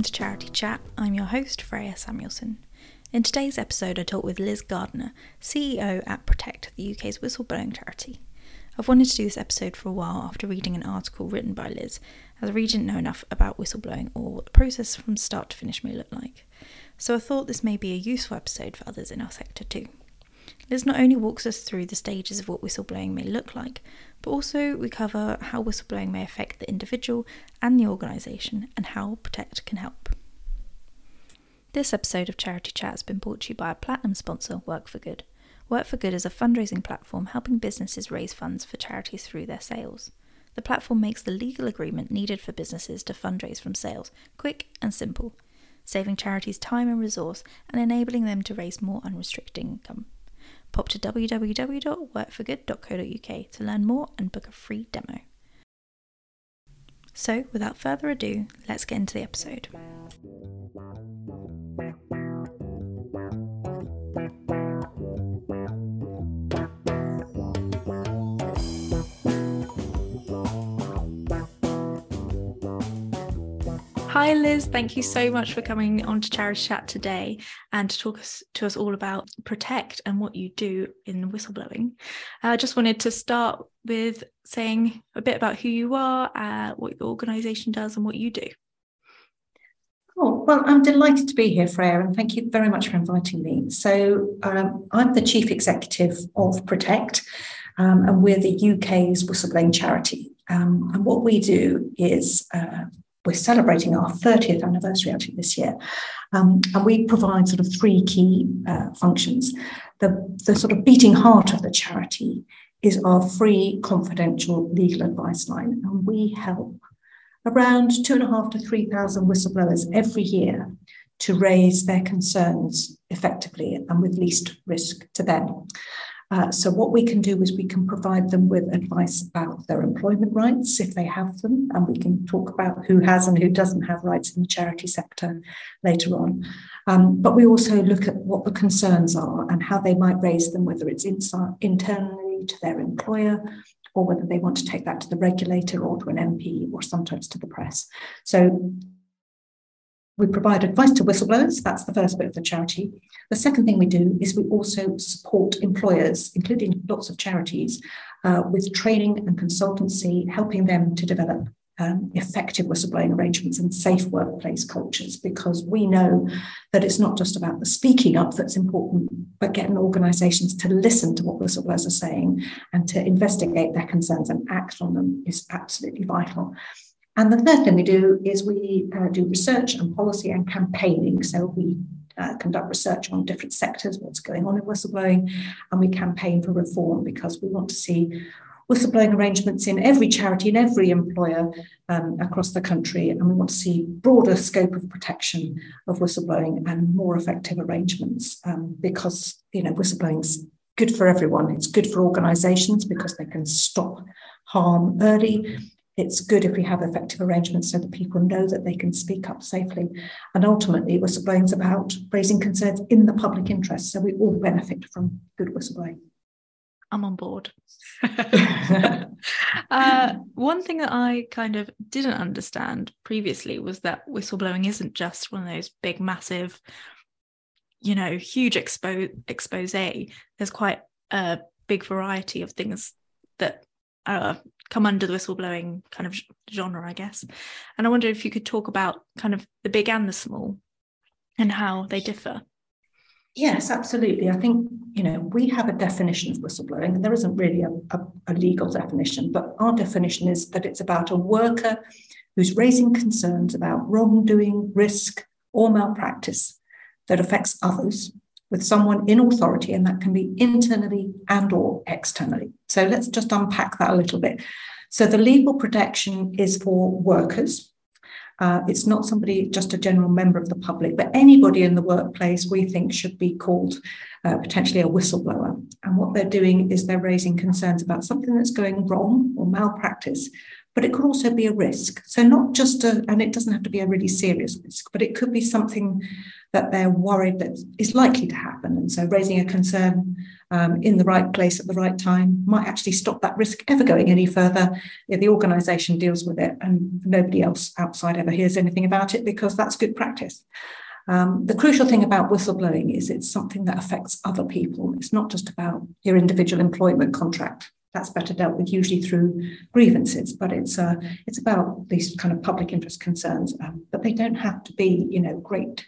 Welcome to Charity Chat. I'm your host, Freya Samuelson. In today's episode, I talk with Liz Gardner, CEO at Protect, the UK's whistleblowing charity. I've wanted to do this episode for a while after reading an article written by Liz, as I really didn't know enough about whistleblowing or what the process from start to finish may look like. So I thought this may be a useful episode for others in our sector too. Liz not only walks us through the stages of what whistleblowing may look like, but also we cover how whistleblowing may affect the individual and the organisation and how Protect can help. This episode of Charity Chat has been brought to you by a platinum sponsor, Work for Good. Work for Good is a fundraising platform helping businesses raise funds for charities through their sales. The platform makes the legal agreement needed for businesses to fundraise from sales quick and simple, saving charities time and resource and enabling them to raise more unrestricted income. Pop to www.workforgood.co.uk to learn more and book a free demo. So, without further ado, let's get into the episode. Hi, Liz. Thank you so much for coming on to Charity Chat today and to talk us, to us all about Protect and what you do in whistleblowing. I uh, just wanted to start with saying a bit about who you are, uh, what your organisation does, and what you do. Oh, well, I'm delighted to be here, Freya, and thank you very much for inviting me. So, um, I'm the Chief Executive of Protect, um, and we're the UK's whistleblowing charity. Um, and what we do is uh, we're celebrating our 30th anniversary actually this year. Um, and we provide sort of three key uh, functions. The, the sort of beating heart of the charity is our free confidential legal advice line. And we help around two and a half to 3,000 whistleblowers every year to raise their concerns effectively and with least risk to them. Uh, so, what we can do is we can provide them with advice about their employment rights if they have them, and we can talk about who has and who doesn't have rights in the charity sector later on. Um, but we also look at what the concerns are and how they might raise them, whether it's inside, internally to their employer or whether they want to take that to the regulator or to an MP or sometimes to the press. So, we provide advice to whistleblowers. That's the first bit of the charity. The second thing we do is we also support employers, including lots of charities, uh, with training and consultancy, helping them to develop um, effective whistleblowing arrangements and safe workplace cultures because we know that it's not just about the speaking up that's important, but getting organisations to listen to what whistleblowers are saying and to investigate their concerns and act on them is absolutely vital. And the third thing we do is we uh, do research and policy and campaigning. So we uh, conduct research on different sectors, what's going on in whistleblowing, and we campaign for reform because we want to see whistleblowing arrangements in every charity, in every employer um, across the country. And we want to see broader scope of protection of whistleblowing and more effective arrangements um, because, you know, whistleblowing's good for everyone. It's good for organisations because they can stop harm early it's good if we have effective arrangements so that people know that they can speak up safely. And ultimately, whistleblowing is about raising concerns in the public interest. So we all benefit from good whistleblowing. I'm on board. uh, one thing that I kind of didn't understand previously was that whistleblowing isn't just one of those big, massive, you know, huge expo- expose. There's quite a big variety of things that uh, come under the whistleblowing kind of genre, I guess. And I wonder if you could talk about kind of the big and the small and how they differ. Yes, absolutely. I think, you know, we have a definition of whistleblowing, and there isn't really a, a, a legal definition, but our definition is that it's about a worker who's raising concerns about wrongdoing, risk, or malpractice that affects others with someone in authority, and that can be internally and or externally. So let's just unpack that a little bit. So the legal protection is for workers. Uh, it's not somebody, just a general member of the public, but anybody in the workplace we think should be called uh, potentially a whistleblower. And what they're doing is they're raising concerns about something that's going wrong or malpractice but it could also be a risk. So, not just a, and it doesn't have to be a really serious risk, but it could be something that they're worried that is likely to happen. And so, raising a concern um, in the right place at the right time might actually stop that risk ever going any further if the organisation deals with it and nobody else outside ever hears anything about it because that's good practice. Um, the crucial thing about whistleblowing is it's something that affects other people. It's not just about your individual employment contract. That's better dealt with usually through grievances, but it's uh, it's about these kind of public interest concerns. Um, but they don't have to be, you know, great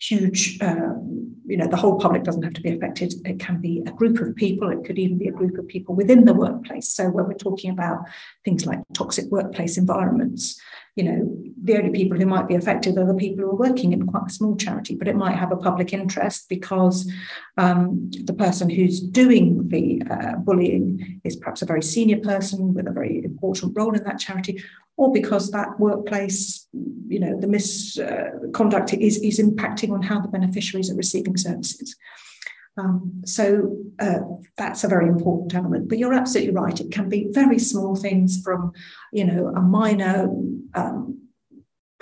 huge, um, you know, the whole public doesn't have to be affected. It can be a group of people. It could even be a group of people within the workplace. So when we're talking about things like toxic workplace environments, you know, the only people who might be affected are the people who are working in quite a small charity, but it might have a public interest because um, the person who's doing the uh, bullying is perhaps a very senior person with a very important role in that charity, or because that workplace, you know, the misconduct is, is impacting on how the beneficiaries are receiving services. Um, so uh, that's a very important element. But you're absolutely right. It can be very small things from, you know, a minor um,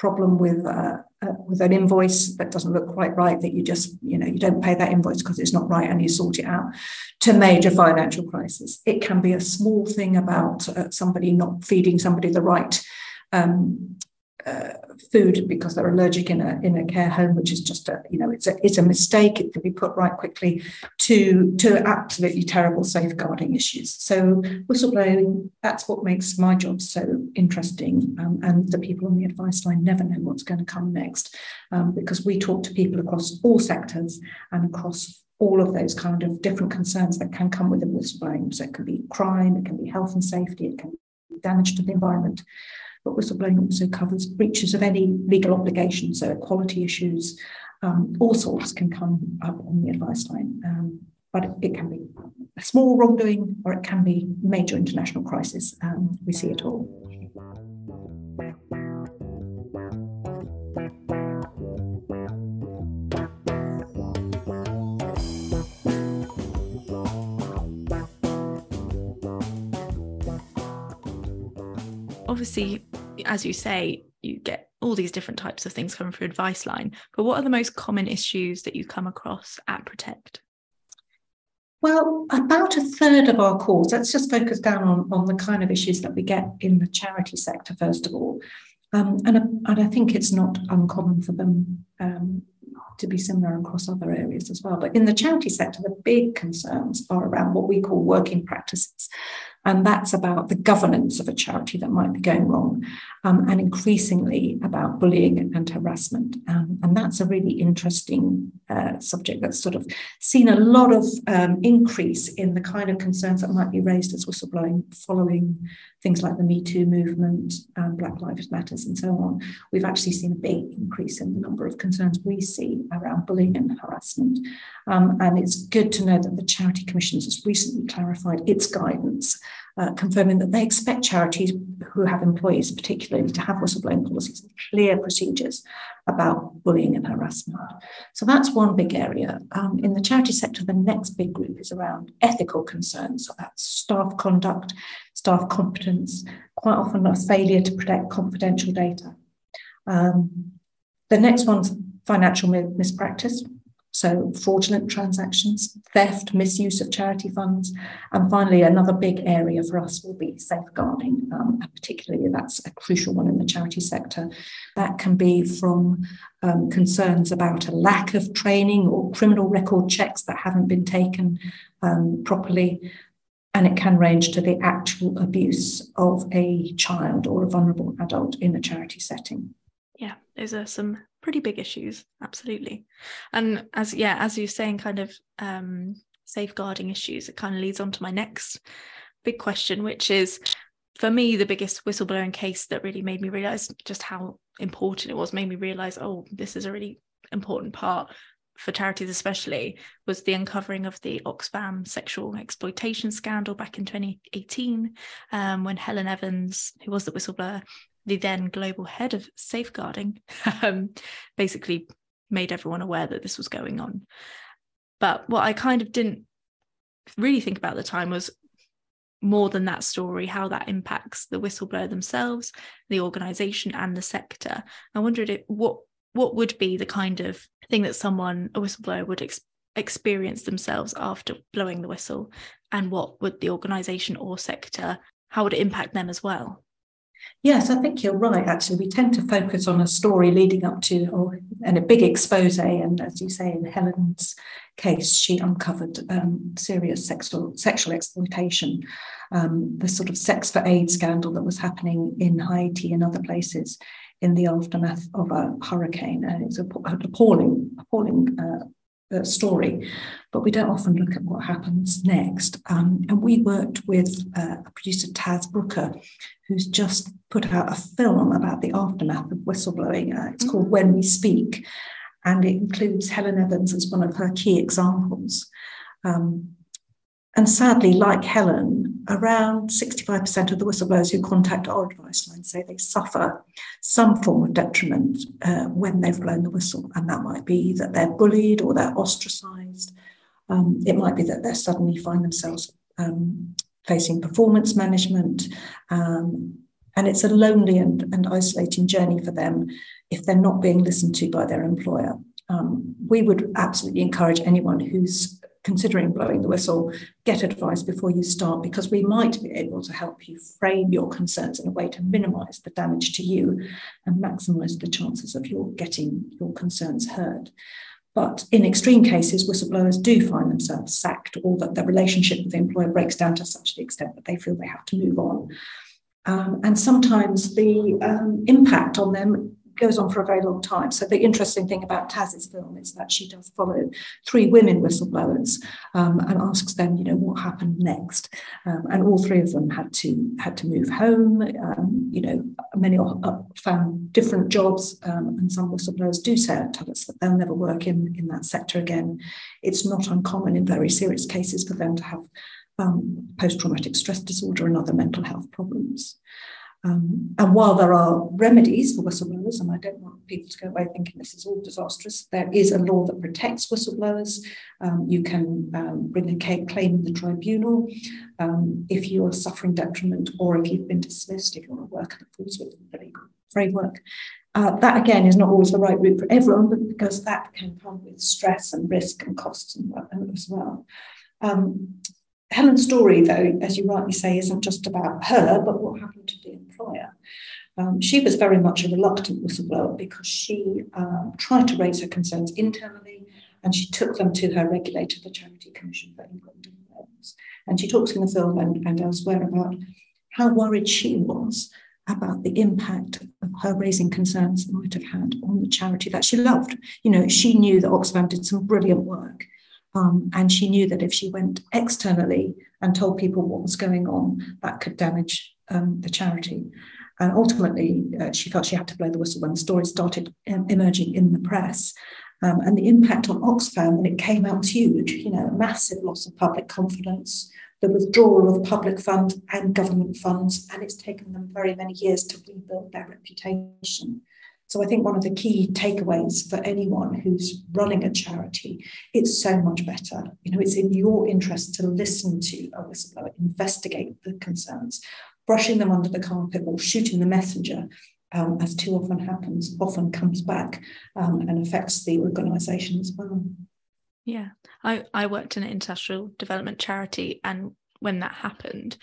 problem with uh, uh, with an invoice that doesn't look quite right that you just you know you don't pay that invoice because it's not right and you sort it out to major financial crisis it can be a small thing about uh, somebody not feeding somebody the right um, uh, food because they're allergic in a in a care home, which is just a you know it's a it's a mistake. It can be put right quickly to to absolutely terrible safeguarding issues. So whistleblowing that's what makes my job so interesting, um, and the people on the advice line never know what's going to come next um, because we talk to people across all sectors and across all of those kind of different concerns that can come with the whistleblowing. So it can be crime, it can be health and safety, it can be damage to the environment but whistleblowing also covers breaches of any legal obligation, so equality issues, um, all sorts can come up on the advice line. Um, but it can be a small wrongdoing or it can be major international crisis. Um, we see it all. obviously, as you say, you get all these different types of things coming through advice line. But what are the most common issues that you come across at Protect? Well, about a third of our calls, let's just focus down on, on the kind of issues that we get in the charity sector, first of all. Um, and, and I think it's not uncommon for them um, to be similar across other areas as well. But in the charity sector, the big concerns are around what we call working practices. And that's about the governance of a charity that might be going wrong, um, and increasingly about bullying and harassment. Um, and that's a really interesting uh, subject that's sort of seen a lot of um, increase in the kind of concerns that might be raised as whistleblowing following things like the Me Too movement, um, Black Lives Matters, and so on. We've actually seen a big increase in the number of concerns we see around bullying and harassment. Um, and it's good to know that the Charity Commission has recently clarified its guidance uh, confirming that they expect charities who have employees, particularly, to have whistleblowing policies and clear procedures about bullying and harassment. So that's one big area. Um, in the charity sector, the next big group is around ethical concerns about staff conduct, staff competence, quite often a failure to protect confidential data. Um, the next one's financial mispractice, so, fraudulent transactions, theft, misuse of charity funds. And finally, another big area for us will be safeguarding, um, and particularly that's a crucial one in the charity sector. That can be from um, concerns about a lack of training or criminal record checks that haven't been taken um, properly. And it can range to the actual abuse of a child or a vulnerable adult in a charity setting. Yeah, those are some pretty big issues absolutely. And as yeah as you're saying kind of um safeguarding issues it kind of leads on to my next big question which is for me the biggest whistleblowing case that really made me realize just how important it was made me realize oh this is a really important part for charities especially was the uncovering of the Oxfam sexual exploitation scandal back in 2018 um, when Helen Evans who was the whistleblower the then global head of safeguarding, um, basically made everyone aware that this was going on. But what I kind of didn't really think about at the time was more than that story, how that impacts the whistleblower themselves, the organisation, and the sector. I wondered if, what what would be the kind of thing that someone a whistleblower would ex- experience themselves after blowing the whistle, and what would the organisation or sector how would it impact them as well? Yes, I think you're right. Actually, we tend to focus on a story leading up to, or and a big expose. And as you say, in Helen's case, she uncovered um, serious sexual sexual exploitation, um, the sort of sex for aid scandal that was happening in Haiti and other places in the aftermath of a hurricane. And it's an appalling, appalling uh, uh, story, but we don't often look at what happens next. Um, and we worked with uh, a producer, Taz Brooker, who's just put out a film about the aftermath of whistleblowing. Uh, it's called When We Speak, and it includes Helen Evans as one of her key examples. Um, and sadly, like Helen, around 65% of the whistleblowers who contact our advice line say they suffer some form of detriment uh, when they've blown the whistle. And that might be that they're bullied or they're ostracized. Um, it might be that they suddenly find themselves um, facing performance management. Um, and it's a lonely and, and isolating journey for them if they're not being listened to by their employer. Um, we would absolutely encourage anyone who's considering blowing the whistle, get advice before you start because we might be able to help you frame your concerns in a way to minimize the damage to you and maximize the chances of your getting your concerns heard. But in extreme cases, whistleblowers do find themselves sacked or that the relationship with the employer breaks down to such the extent that they feel they have to move on. Um, and sometimes the um, impact on them goes on for a very long time. So the interesting thing about Taz's film is that she does follow three women whistleblowers um, and asks them, you know, what happened next. Um, and all three of them had to had to move home. Um, you know, many found different jobs, um, and some whistleblowers do say tell us that they'll never work in in that sector again. It's not uncommon in very serious cases for them to have um, post traumatic stress disorder and other mental health problems. Um, and while there are remedies for whistleblowers, and I don't want people to go away thinking this is all disastrous, there is a law that protects whistleblowers. Um, you can um, bring a claim in the tribunal um, if you are suffering detriment or if you've been dismissed, if you're a worker that falls within the legal framework. Uh, that again is not always the right route for everyone, but because that can come with stress and risk and costs and, as well. Um, Helen's story, though, as you rightly say, isn't just about her, but what happened to the employer. Um, she was very much a reluctant whistleblower because she um, tried to raise her concerns internally and she took them to her regulator, the Charity Commission for England and Wales. And she talks in the film and, and elsewhere about how worried she was about the impact of her raising concerns might have had on the charity that she loved. You know, she knew that Oxfam did some brilliant work um, and she knew that if she went externally and told people what was going on, that could damage um, the charity. And ultimately, uh, she felt she had to blow the whistle when the story started um, emerging in the press. Um, and the impact on Oxfam when it came out was huge, you know, massive loss of public confidence, the withdrawal of public funds and government funds, and it's taken them very many years to rebuild their reputation. So I think one of the key takeaways for anyone who's running a charity, it's so much better. You know, it's in your interest to listen to a whistleblower, investigate the concerns, brushing them under the carpet or shooting the messenger. Um, as too often happens, often comes back um, and affects the organisation as well. Yeah, I, I worked in an international development charity, and when that happened,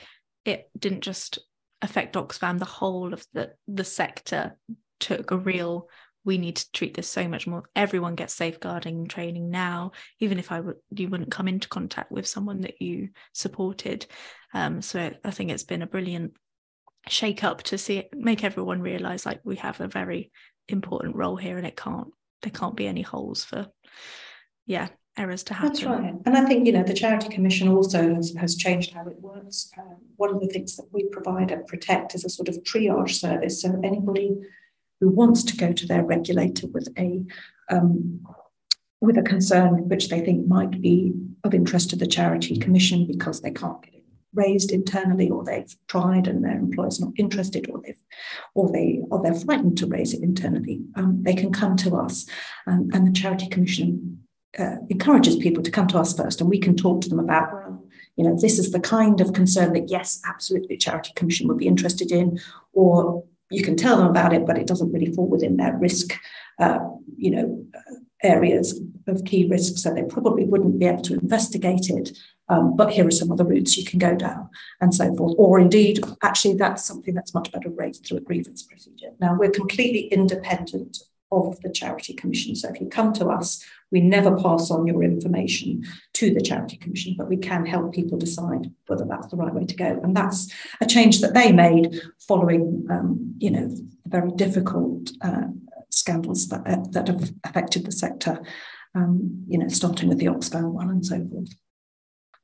it didn't just affect Oxfam, the whole of the, the sector took a real we need to treat this so much more. Everyone gets safeguarding training now even if i would you wouldn't come into contact with someone that you supported. Um, so i think it's been a brilliant shake up to see it make everyone realize like we have a very important role here and it can't there can't be any holes for yeah errors to happen. that's right. And i think you know the charity commission also has, has changed how it works. Um, one of the things that we provide at protect is a sort of triage service. So anybody who wants to go to their regulator with a um, with a concern which they think might be of interest to the charity commission because they can't get it raised internally or they've tried and their employer's not interested or they've or they or they're frightened to raise it internally um, they can come to us. Um, and the charity commission uh, encourages people to come to us first and we can talk to them about well you know, this is the kind of concern that, yes, absolutely, Charity Commission would be interested in, or you can tell them about it, but it doesn't really fall within their risk, uh, you know, areas of key risks, so they probably wouldn't be able to investigate it. Um, but here are some other routes you can go down, and so forth. Or indeed, actually, that's something that's much better raised through a grievance procedure. Now, we're completely independent of the Charity Commission. So if you come to us, we never pass on your information to the Charity Commission, but we can help people decide whether that's the right way to go. And that's a change that they made following, um, you know, very difficult uh, scandals that, uh, that have affected the sector, um, you know, starting with the Oxfam one and so forth.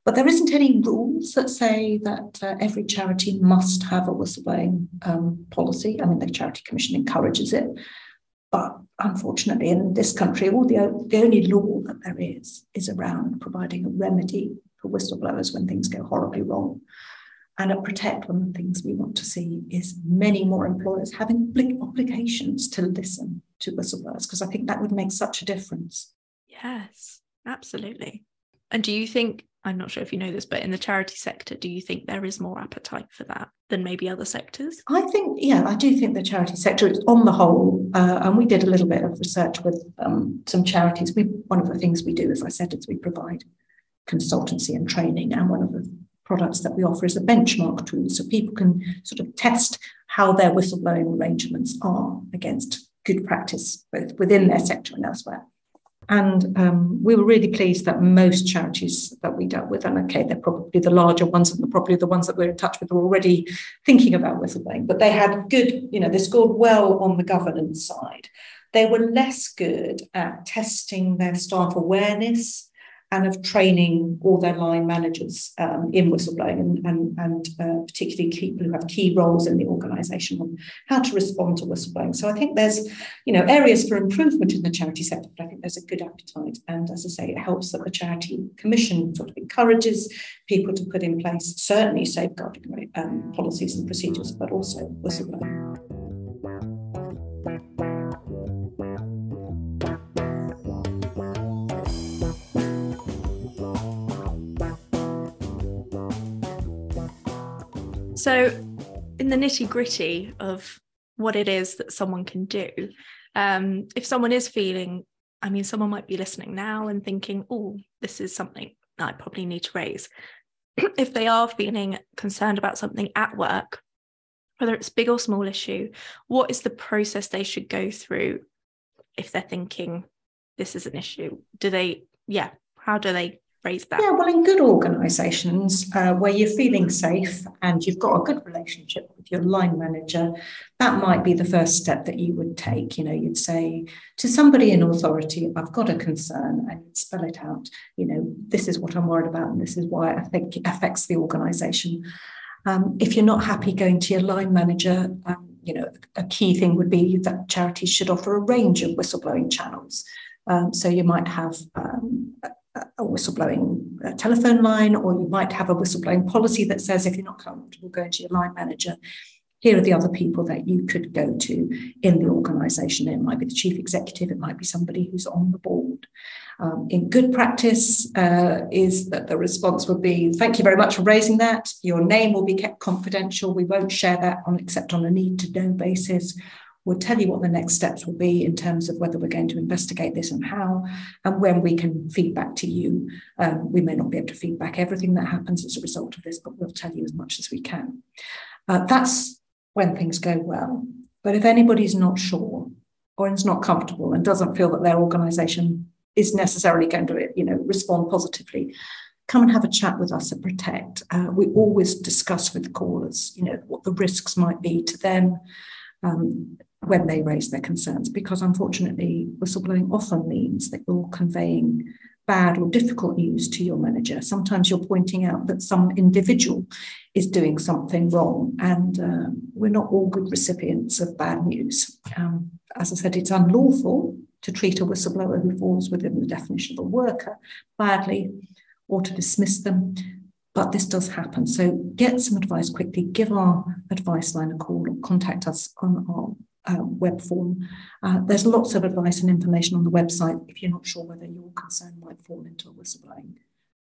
But there isn't any rules that say that uh, every charity must have a whistleblowing um, policy. I mean, the Charity Commission encourages it. But unfortunately, in this country, all the, the only law that there is is around providing a remedy for whistleblowers when things go horribly wrong. And at Protect, one of the things we want to see is many more employers having obligations to listen to whistleblowers, because I think that would make such a difference. Yes, absolutely. And do you think I'm not sure if you know this, but in the charity sector, do you think there is more appetite for that than maybe other sectors? I think, yeah, I do think the charity sector is on the whole, uh, and we did a little bit of research with um, some charities. We one of the things we do, as I said, is we provide consultancy and training, and one of the products that we offer is a benchmark tool, so people can sort of test how their whistleblowing arrangements are against good practice, both within their sector and elsewhere. And um, we were really pleased that most charities that we dealt with, and okay, they're probably the larger ones and probably the ones that we're in touch with, are already thinking about whistleblowing, but they had good, you know, they scored well on the governance side. They were less good at testing their staff awareness and of training all their line managers um, in whistleblowing and, and, and uh, particularly people who have key roles in the organisation on how to respond to whistleblowing. So I think there's, you know, areas for improvement in the charity sector, but I think there's a good appetite. And as I say, it helps that the Charity Commission sort of encourages people to put in place certainly safeguarding um, policies and procedures, but also whistleblowing. So, in the nitty gritty of what it is that someone can do, um, if someone is feeling, I mean, someone might be listening now and thinking, oh, this is something I probably need to raise. if they are feeling concerned about something at work, whether it's big or small issue, what is the process they should go through if they're thinking this is an issue? Do they, yeah, how do they that? Yeah, well, in good organisations uh, where you're feeling safe and you've got a good relationship with your line manager, that might be the first step that you would take. You know, you'd say to somebody in authority, I've got a concern, and you'd spell it out. You know, this is what I'm worried about, and this is why I think it affects the organisation. Um, if you're not happy going to your line manager, um, you know, a key thing would be that charities should offer a range of whistleblowing channels. Um, so you might have um, a whistleblowing uh, telephone line, or you might have a whistleblowing policy that says if you're not comfortable going to your line manager, here are the other people that you could go to in the organization. It might be the chief executive, it might be somebody who's on the board. Um, in good practice, uh, is that the response would be thank you very much for raising that. Your name will be kept confidential. We won't share that on, except on a need to know basis. We'll tell you what the next steps will be in terms of whether we're going to investigate this and how, and when we can feed back to you. Um, we may not be able to feedback everything that happens as a result of this, but we'll tell you as much as we can. Uh, that's when things go well. But if anybody's not sure or is not comfortable and doesn't feel that their organisation is necessarily going to, you know, respond positively, come and have a chat with us at Protect. Uh, we always discuss with callers, you know, what the risks might be to them. Um, when they raise their concerns, because unfortunately, whistleblowing often means that you're conveying bad or difficult news to your manager. Sometimes you're pointing out that some individual is doing something wrong, and uh, we're not all good recipients of bad news. Um, as I said, it's unlawful to treat a whistleblower who falls within the definition of a worker badly or to dismiss them. But this does happen. So get some advice quickly, give our advice line a call or contact us on our uh, web form. Uh, there's lots of advice and information on the website if you're not sure whether your concern might fall into a whistleblowing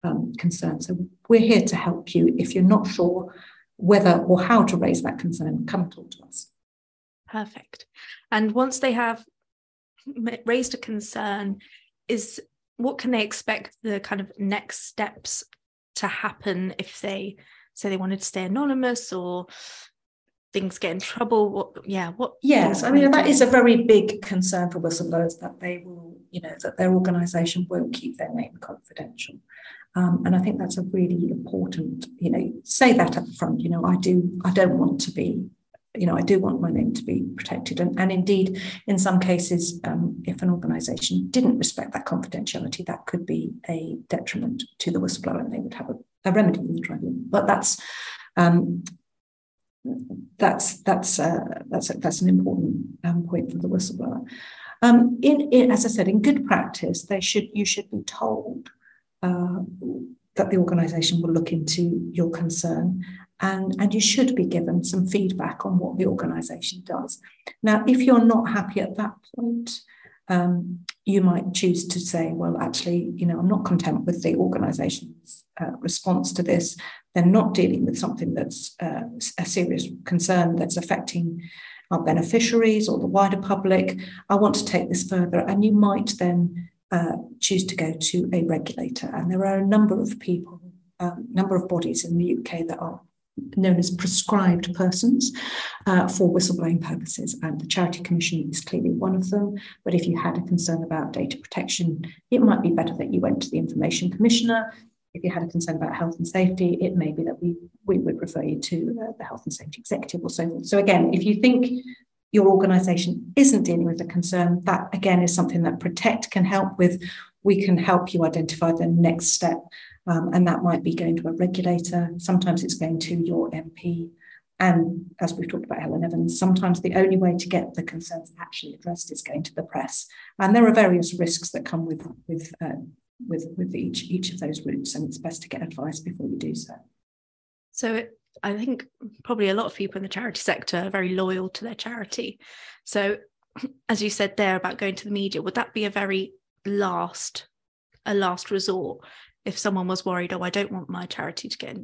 um, concern. So we're here to help you. If you're not sure whether or how to raise that concern, come talk to us. Perfect. And once they have raised a concern, is what can they expect the kind of next steps to happen if they say they wanted to stay anonymous or things get in trouble what yeah what yes i mean that is a very big concern for whistleblowers that they will you know that their organization won't keep their name confidential um, and i think that's a really important you know say that up front you know i do i don't want to be you know, I do want my name to be protected. And, and indeed, in some cases, um, if an organisation didn't respect that confidentiality, that could be a detriment to the whistleblower and they would have a, a remedy in the tribunal. But that's um, that's that's uh, that's that's an important um, point for the whistleblower. Um, in, in, as I said, in good practice, they should you should be told uh, that the organisation will look into your concern and, and you should be given some feedback on what the organisation does. Now, if you're not happy at that point, um, you might choose to say, well, actually, you know, I'm not content with the organisation's uh, response to this. They're not dealing with something that's uh, a serious concern that's affecting our beneficiaries or the wider public. I want to take this further. And you might then uh, choose to go to a regulator. And there are a number of people, um, number of bodies in the UK that are known as prescribed persons uh, for whistleblowing purposes. And the Charity Commission is clearly one of them. But if you had a concern about data protection, it might be better that you went to the Information Commissioner. If you had a concern about health and safety, it may be that we, we would refer you to uh, the Health and Safety Executive or so forth. So, again, if you think your organization isn't dealing with a concern, that again is something that Protect can help with. We can help you identify the next step um, and that might be going to a regulator. Sometimes it's going to your MP. And as we've talked about Helen Evans, sometimes the only way to get the concerns actually addressed is going to the press. And there are various risks that come with with uh, with with each each of those routes, and it's best to get advice before you do so. So it, I think probably a lot of people in the charity sector are very loyal to their charity. So, as you said there about going to the media, would that be a very last a last resort if someone was worried, oh, I don't want my charity to get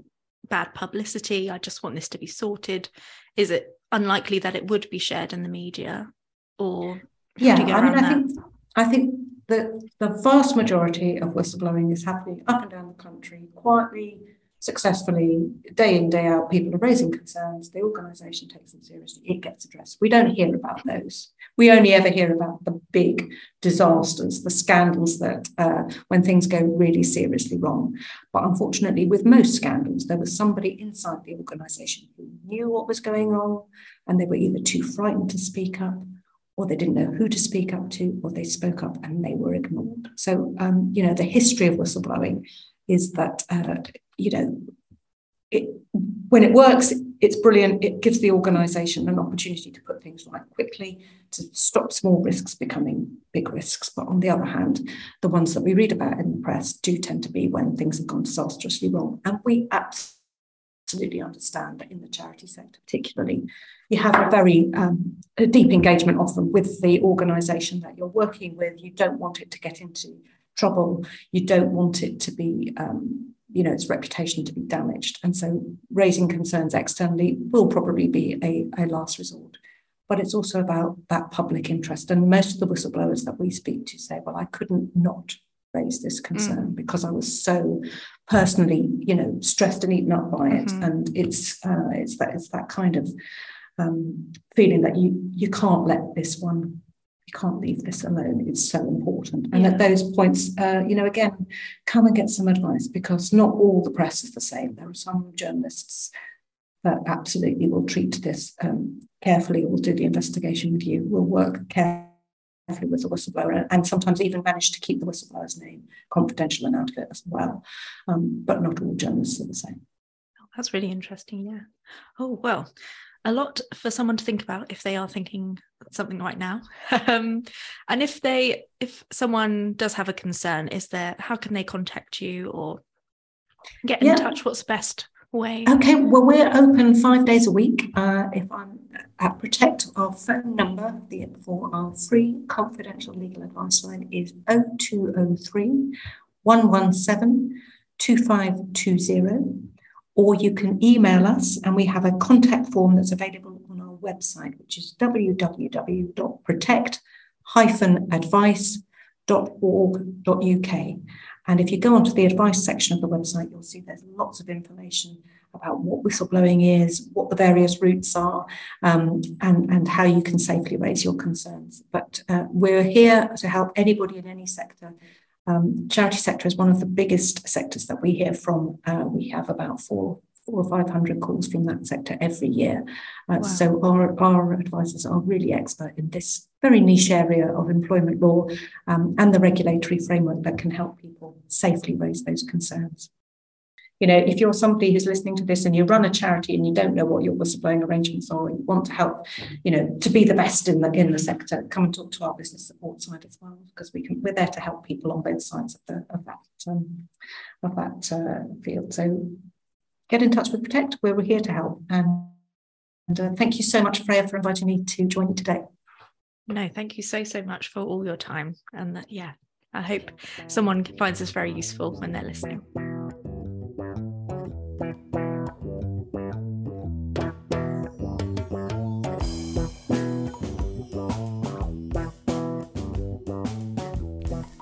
bad publicity, I just want this to be sorted, is it unlikely that it would be shared in the media? Or yeah, I mean, I think I think that the vast majority of whistleblowing is happening up and down the country quietly successfully, day in, day out, people are raising concerns, the organisation takes them seriously, it gets addressed. We don't hear about those. We only ever hear about the big disasters, the scandals that uh, when things go really seriously wrong. But unfortunately, with most scandals, there was somebody inside the organisation who knew what was going wrong, and they were either too frightened to speak up or they didn't know who to speak up to, or they spoke up and they were ignored. So, um, you know, the history of whistleblowing is that uh, you know, it, when it works, it's brilliant. It gives the organisation an opportunity to put things right quickly, to stop small risks becoming big risks. But on the other hand, the ones that we read about in the press do tend to be when things have gone disastrously wrong. And we absolutely understand that in the charity sector, particularly, you have a very um, a deep engagement often with the organisation that you're working with. You don't want it to get into trouble. You don't want it to be um, you know its reputation to be damaged and so raising concerns externally will probably be a, a last resort but it's also about that public interest and most of the whistleblowers that we speak to say well i couldn't not raise this concern mm. because i was so personally you know stressed and eaten up by it mm-hmm. and it's uh, it's that it's that kind of um, feeling that you you can't let this one you can't leave this alone. It's so important. And yeah. at those points, uh, you know, again, come and get some advice because not all the press is the same. There are some journalists that absolutely will treat this um, carefully, will do the investigation with you, will work carefully with the whistleblower, and sometimes even manage to keep the whistleblower's name confidential and out of it as well. Um, but not all journalists are the same. Oh, that's really interesting. Yeah. Oh, well, a lot for someone to think about if they are thinking something right now. Um, and if they if someone does have a concern is there how can they contact you or get in yeah. touch? What's the best way? Okay well we're open five days a week. Uh, if i'm at protect our phone number the, for our free confidential legal advice line is 0203 117 2520, or you can email us and we have a contact form that's available on our website, which is www.protect-advice.org.uk. And if you go onto the advice section of the website, you'll see there's lots of information about what whistleblowing is, what the various routes are, um, and, and how you can safely raise your concerns. But uh, we're here to help anybody in any sector. Um, charity sector is one of the biggest sectors that we hear from. Uh, we have about four four or five hundred calls from that sector every year. Uh, wow. So our, our advisors are really expert in this very niche area of employment law um, and the regulatory framework that can help people safely raise those concerns. You know, if you're somebody who's listening to this and you run a charity and you don't know what your whistleblowing arrangements are, and you want to help, you know, to be the best in the in the sector, come and talk to our business support side as well, because we can we're there to help people on both sides of the of that um, of that uh, field. So get in touch with Protect. We're here to help. And, and uh, thank you so much, Freya, for inviting me to join you today. No, thank you so so much for all your time, and that yeah, I hope someone finds this very useful when they're listening.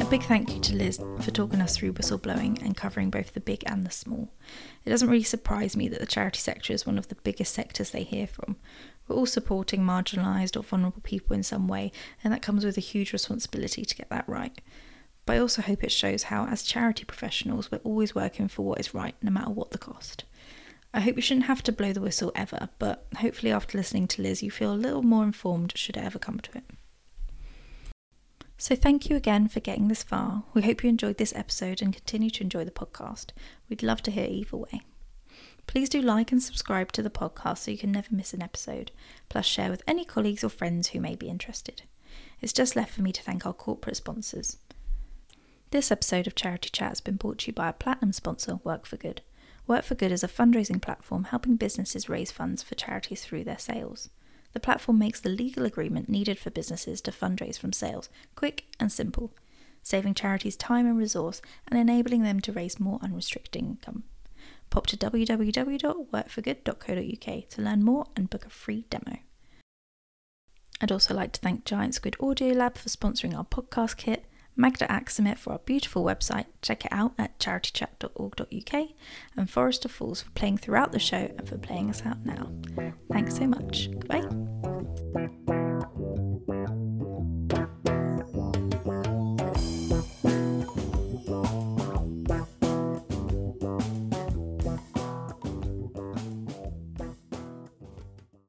A big thank you to Liz for talking us through whistleblowing and covering both the big and the small. It doesn't really surprise me that the charity sector is one of the biggest sectors they hear from. We're all supporting marginalised or vulnerable people in some way, and that comes with a huge responsibility to get that right. But I also hope it shows how, as charity professionals, we're always working for what is right, no matter what the cost. I hope you shouldn't have to blow the whistle ever, but hopefully, after listening to Liz, you feel a little more informed should it ever come to it. So, thank you again for getting this far. We hope you enjoyed this episode and continue to enjoy the podcast. We'd love to hear either way. Please do like and subscribe to the podcast so you can never miss an episode, plus share with any colleagues or friends who may be interested. It's just left for me to thank our corporate sponsors. This episode of Charity Chat has been brought to you by our platinum sponsor, Work for Good. Work for Good is a fundraising platform helping businesses raise funds for charities through their sales. The platform makes the legal agreement needed for businesses to fundraise from sales quick and simple, saving charities time and resource and enabling them to raise more unrestricted income. Pop to www.workforgood.co.uk to learn more and book a free demo. I'd also like to thank Giant Squid Audio Lab for sponsoring our podcast kit, Magda Axamit for our beautiful website, check it out at charitychat.org.uk, and Forrester Falls for playing throughout the show and for playing us out now. Thanks so much. Goodbye. Thank you.